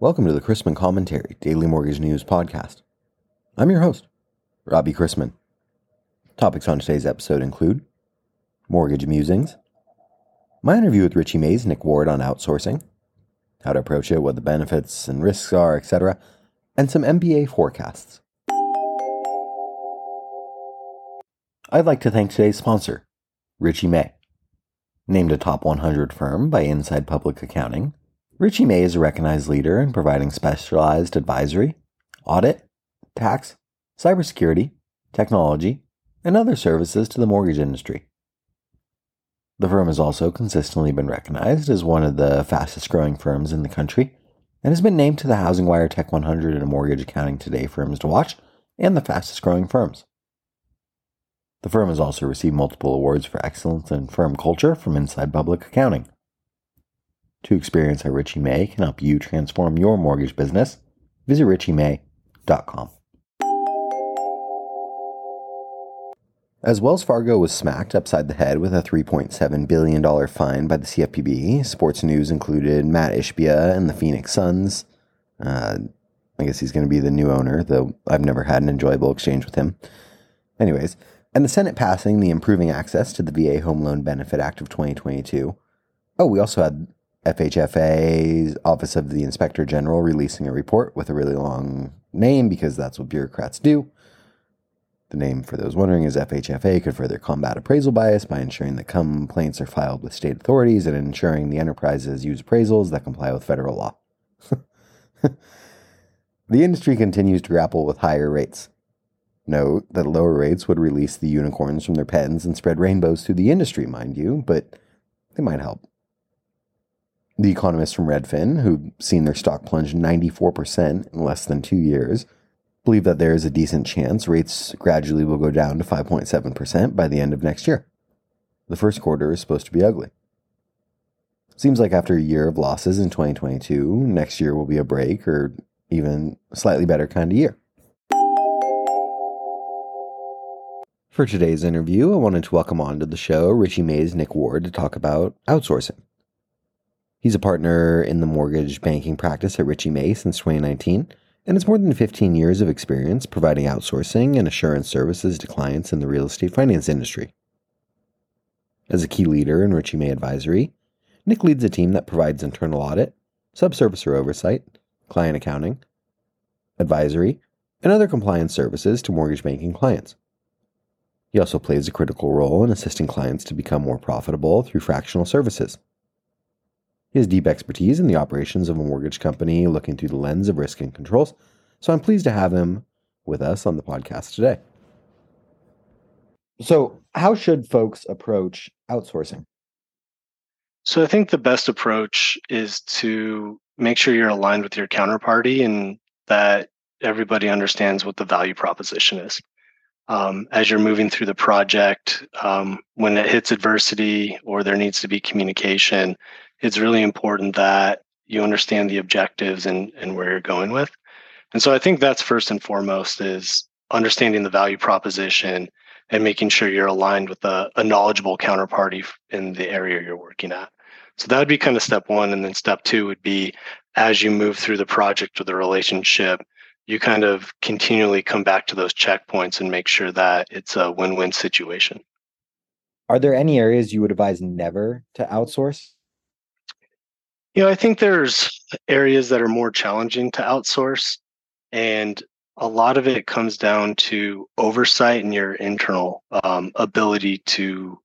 Welcome to the Chrisman Commentary Daily Mortgage News Podcast. I'm your host, Robbie Chrisman. Topics on today's episode include mortgage musings, my interview with Richey May's, Nick Ward on outsourcing, how to approach it, what the benefits and risks are, etc., and some MBA forecasts. I'd like to thank today's sponsor, Richey May. Named a top 100 firm by Inside Public Accounting, Richey May is a recognized leader in providing specialized advisory, audit, tax, cybersecurity, technology, and other services to the mortgage industry. The firm has also consistently been recognized as one of the fastest growing firms in the country and has been named to the Housing Wire Tech 100 and Mortgage Accounting Today firms to watch and the fastest growing firms. The firm has also received multiple awards for excellence in firm culture from Inside Public Accounting. To experience how Richey May can help you transform your mortgage business, visit richeymay.com. As Wells Fargo was smacked upside the head with a $3.7 billion fine by the CFPB, sports news included Matt Ishbia and the Phoenix Suns. Uh, I guess he's going to be the new owner, though I've never had an enjoyable exchange with him. Anyways, and the Senate passing the Improving Access to the VA Home Loan Benefit Act of 2022. Oh, we also had FHFA's Office of the Inspector General releasing a report with a really long name because that's what bureaucrats do. The name, for those wondering, is FHFA could further combat appraisal bias by ensuring that complaints are filed with state authorities and ensuring the enterprises use appraisals that comply with federal law. the industry continues to grapple with higher rates. Note that lower rates would release the unicorns from their pens and spread rainbows through the industry, mind you, but they might help. The economists from Redfin, who've seen their stock plunge 94% in less than two years, believe that there is a decent chance rates gradually will go down to 5.7% by the end of next year. The first quarter is supposed to be ugly. Seems like after a year of losses in 2022, next year will be a break or even slightly better kind of year. For today's interview, I wanted to welcome on to the show Richey May's Nick Ward to talk about outsourcing. He's a partner in the mortgage banking practice at Richey May since 2019 and has more than 15 years of experience providing outsourcing and assurance services to clients in the real estate finance industry. As a key leader in Richey May Advisory, Nick leads a team that provides internal audit, subservicer oversight, client accounting, advisory, and other compliance services to mortgage banking clients. He also plays a critical role in assisting clients to become more profitable through fractional services. Has deep expertise in the operations of a mortgage company looking through the lens of risk and controls, so I'm pleased to have him with us on the podcast today. So, how should folks approach outsourcing? So, I think the best approach is to make sure you're aligned with your counterparty and that everybody understands what the value proposition is. Um, as you're moving through the project, um, when it hits adversity or there needs to be communication, it's really important that you understand the objectives and, and where you're going with. And so I think that's first and foremost is understanding the value proposition and making sure you're aligned with a, a knowledgeable counterparty in the area you're working at. So that would be kind of step one. And then step two would be as you move through the project or the relationship, you kind of continually come back to those checkpoints and make sure that it's a win win situation. Are there any areas you would advise never to outsource? You know, I think there's areas that are more challenging to outsource, and a lot of it comes down to oversight and your internal um, ability to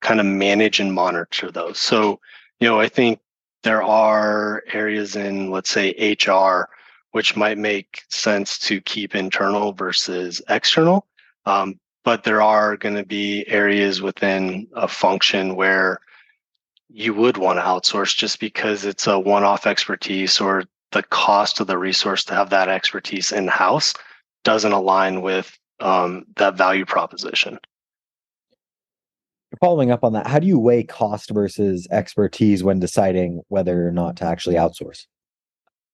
kind of manage and monitor those. So, you know, I think there are areas in, let's say, HR, which might make sense to keep internal versus external. Um, but there are going to be areas within a function where you would want to outsource just because it's a one-off expertise or the cost of the resource to have that expertise in house doesn't align with um, that value proposition. Following up on that, how do you weigh cost versus expertise when deciding whether or not to actually outsource?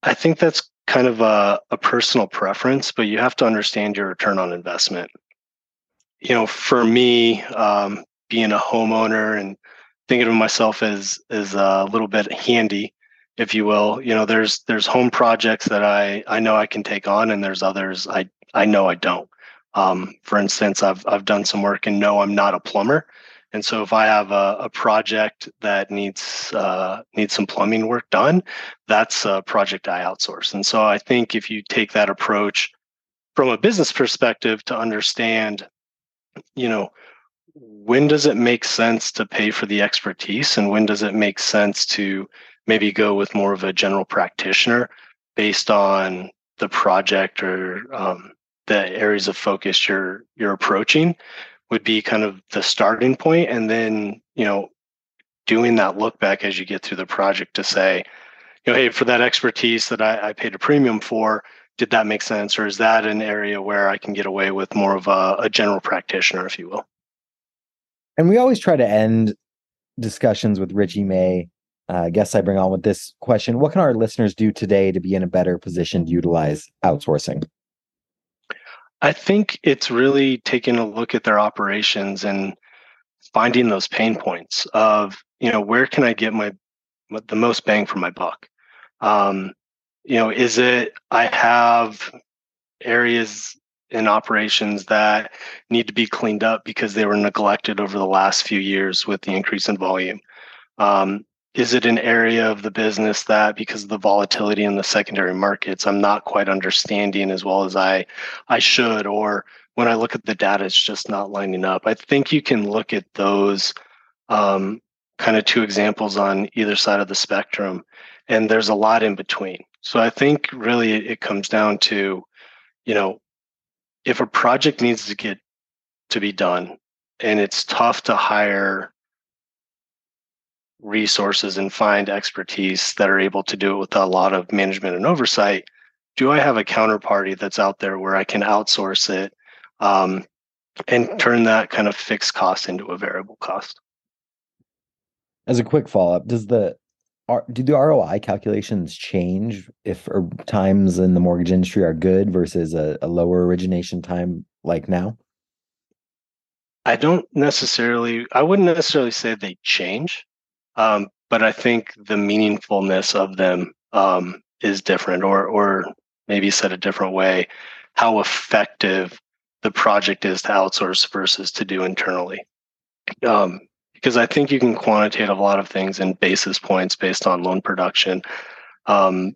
I think that's kind of a, a personal preference, but you have to understand your return on investment. You know, for me, um, being a homeowner and thinking of myself as as a little bit handy. if you will. You know, there's there's home projects that I I know I can take on, and there's others I I know I don't. Um, for instance, I've I've done some work and know I'm not a plumber, and so if I have a, a project that needs uh, needs some plumbing work done, that's a project I outsource. And so I think if you take that approach from a business perspective to understand, you know, when does it make sense to pay for the expertise and when does it make sense to maybe go with more of a general practitioner based on the project or um, the areas of focus you're you're approaching would be kind of the starting point and then you know doing that look back as you get through the project to say you know hey for that expertise that I, I paid a premium for did that make sense or is that an area where i can get away with more of a, a general practitioner if you will and we always try to end discussions with richey may uh, guess i bring on with this question what can our listeners do today to be in a better position to utilize outsourcing I think it's really taking a look at their operations and finding those pain points of, you know, where can I get my the most bang for my buck? Um, you know, is it I have areas in operations that need to be cleaned up because they were neglected over the last few years with the increase in volume? Um, is it an area of the business that because of the volatility in the secondary markets i'm not quite understanding as well as i i should or when i look at the data it's just not lining up i think you can look at those um, kind of two examples on either side of the spectrum and there's a lot in between so i think really it comes down to you know if a project needs to get to be done and it's tough to hire resources and find expertise that are able to do it with a lot of management and oversight do i have a counterparty that's out there where i can outsource it um, and turn that kind of fixed cost into a variable cost? As a quick follow-up does the do the roi calculations change if times in the mortgage industry are good versus a, a lower origination time like now i don't necessarily i wouldn't necessarily say they change um, but I think the meaningfulness of them um, is different, or or maybe said a different way, how effective the project is to outsource versus to do internally. Um, because I think you can quantitate a lot of things in basis points based on loan production. Um,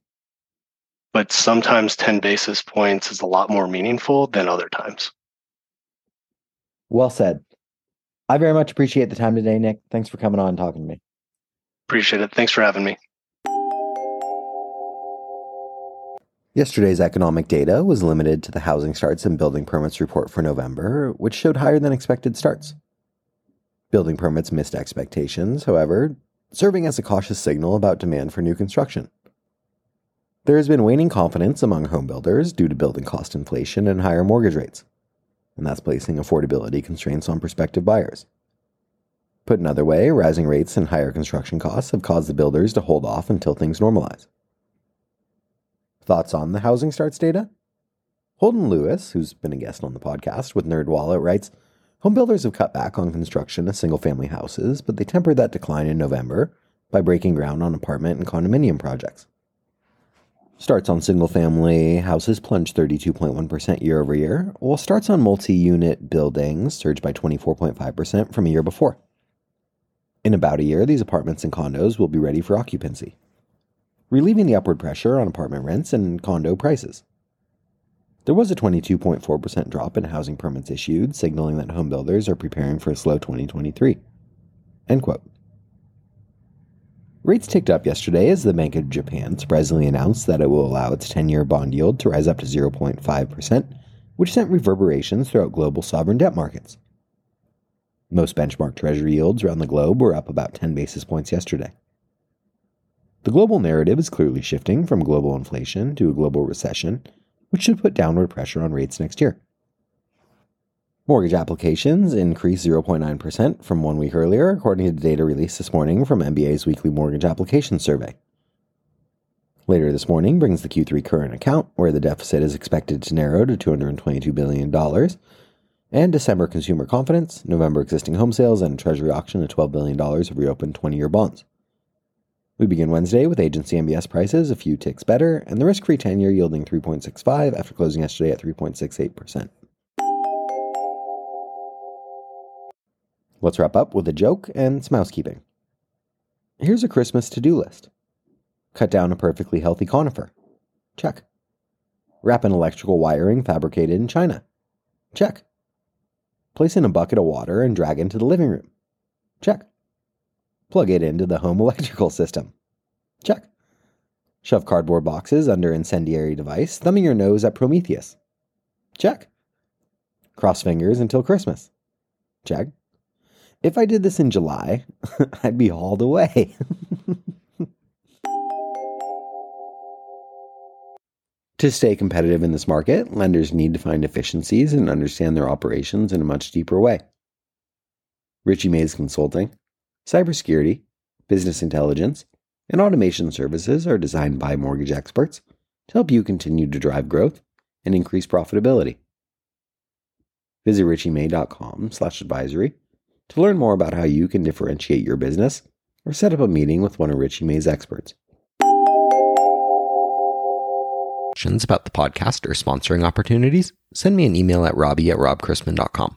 but sometimes 10 basis points is a lot more meaningful than other times. Well said. I very much appreciate the time today, Nick. Thanks for coming on and talking to me. Appreciate it. Thanks for having me. Yesterday's economic data was limited to the housing starts and building permits report for November, which showed higher than expected starts. Building permits missed expectations, however, serving as a cautious signal about demand for new construction. There has been waning confidence among homebuilders due to building cost inflation and higher mortgage rates, and that's placing affordability constraints on prospective buyers. Put another way, rising rates and higher construction costs have caused the builders to hold off until things normalize. Thoughts on the housing starts data? Holden Lewis, who's been a guest on the podcast with NerdWallet, writes Homebuilders have cut back on construction of single family houses, but they tempered that decline in November by breaking ground on apartment and condominium projects. Starts on single family houses plunged 32.1% year over year, while starts on multi unit buildings surged by 24.5% from a year before. In about a year, these apartments and condos will be ready for occupancy, relieving the upward pressure on apartment rents and condo prices. There was a 22.4% drop in housing permits issued, signaling that home builders are preparing for a slow 2023. End quote. Rates ticked up yesterday as the Bank of Japan surprisingly announced that it will allow its 10 year bond yield to rise up to 0.5%, which sent reverberations throughout global sovereign debt markets. Most benchmark treasury yields around the globe were up about 10 basis points yesterday. The global narrative is clearly shifting from global inflation to a global recession, which should put downward pressure on rates next year. Mortgage applications increased 0.9% from one week earlier, according to the data released this morning from MBA's weekly mortgage application survey. Later this morning brings the Q3 current account, where the deficit is expected to narrow to $222 billion, and December consumer confidence, November existing home sales, and Treasury auction of $12 billion of reopened 20 year bonds. We begin Wednesday with agency MBS prices a few ticks better, and the risk free 10 year yielding 3.65 after closing yesterday at 3.68%. Let's wrap up with a joke and some housekeeping. Here's a Christmas to do list cut down a perfectly healthy conifer. Check. Wrap an electrical wiring fabricated in China. Check. Place in a bucket of water and drag into the living room. Check. Plug it into the home electrical system. Check. Shove cardboard boxes under incendiary device, thumbing your nose at Prometheus. Check. Cross fingers until Christmas. Check. If I did this in July, I'd be hauled away. to stay competitive in this market, lenders need to find efficiencies and understand their operations in a much deeper way. Richey May's Consulting, cybersecurity, business intelligence, and automation services are designed by mortgage experts to help you continue to drive growth and increase profitability. Visit richeymay.com slash advisory to learn more about how you can differentiate your business or set up a meeting with one of Richey May's experts. Questions about the podcast or sponsoring opportunities? Send me an email at robbie at robchrisman.com.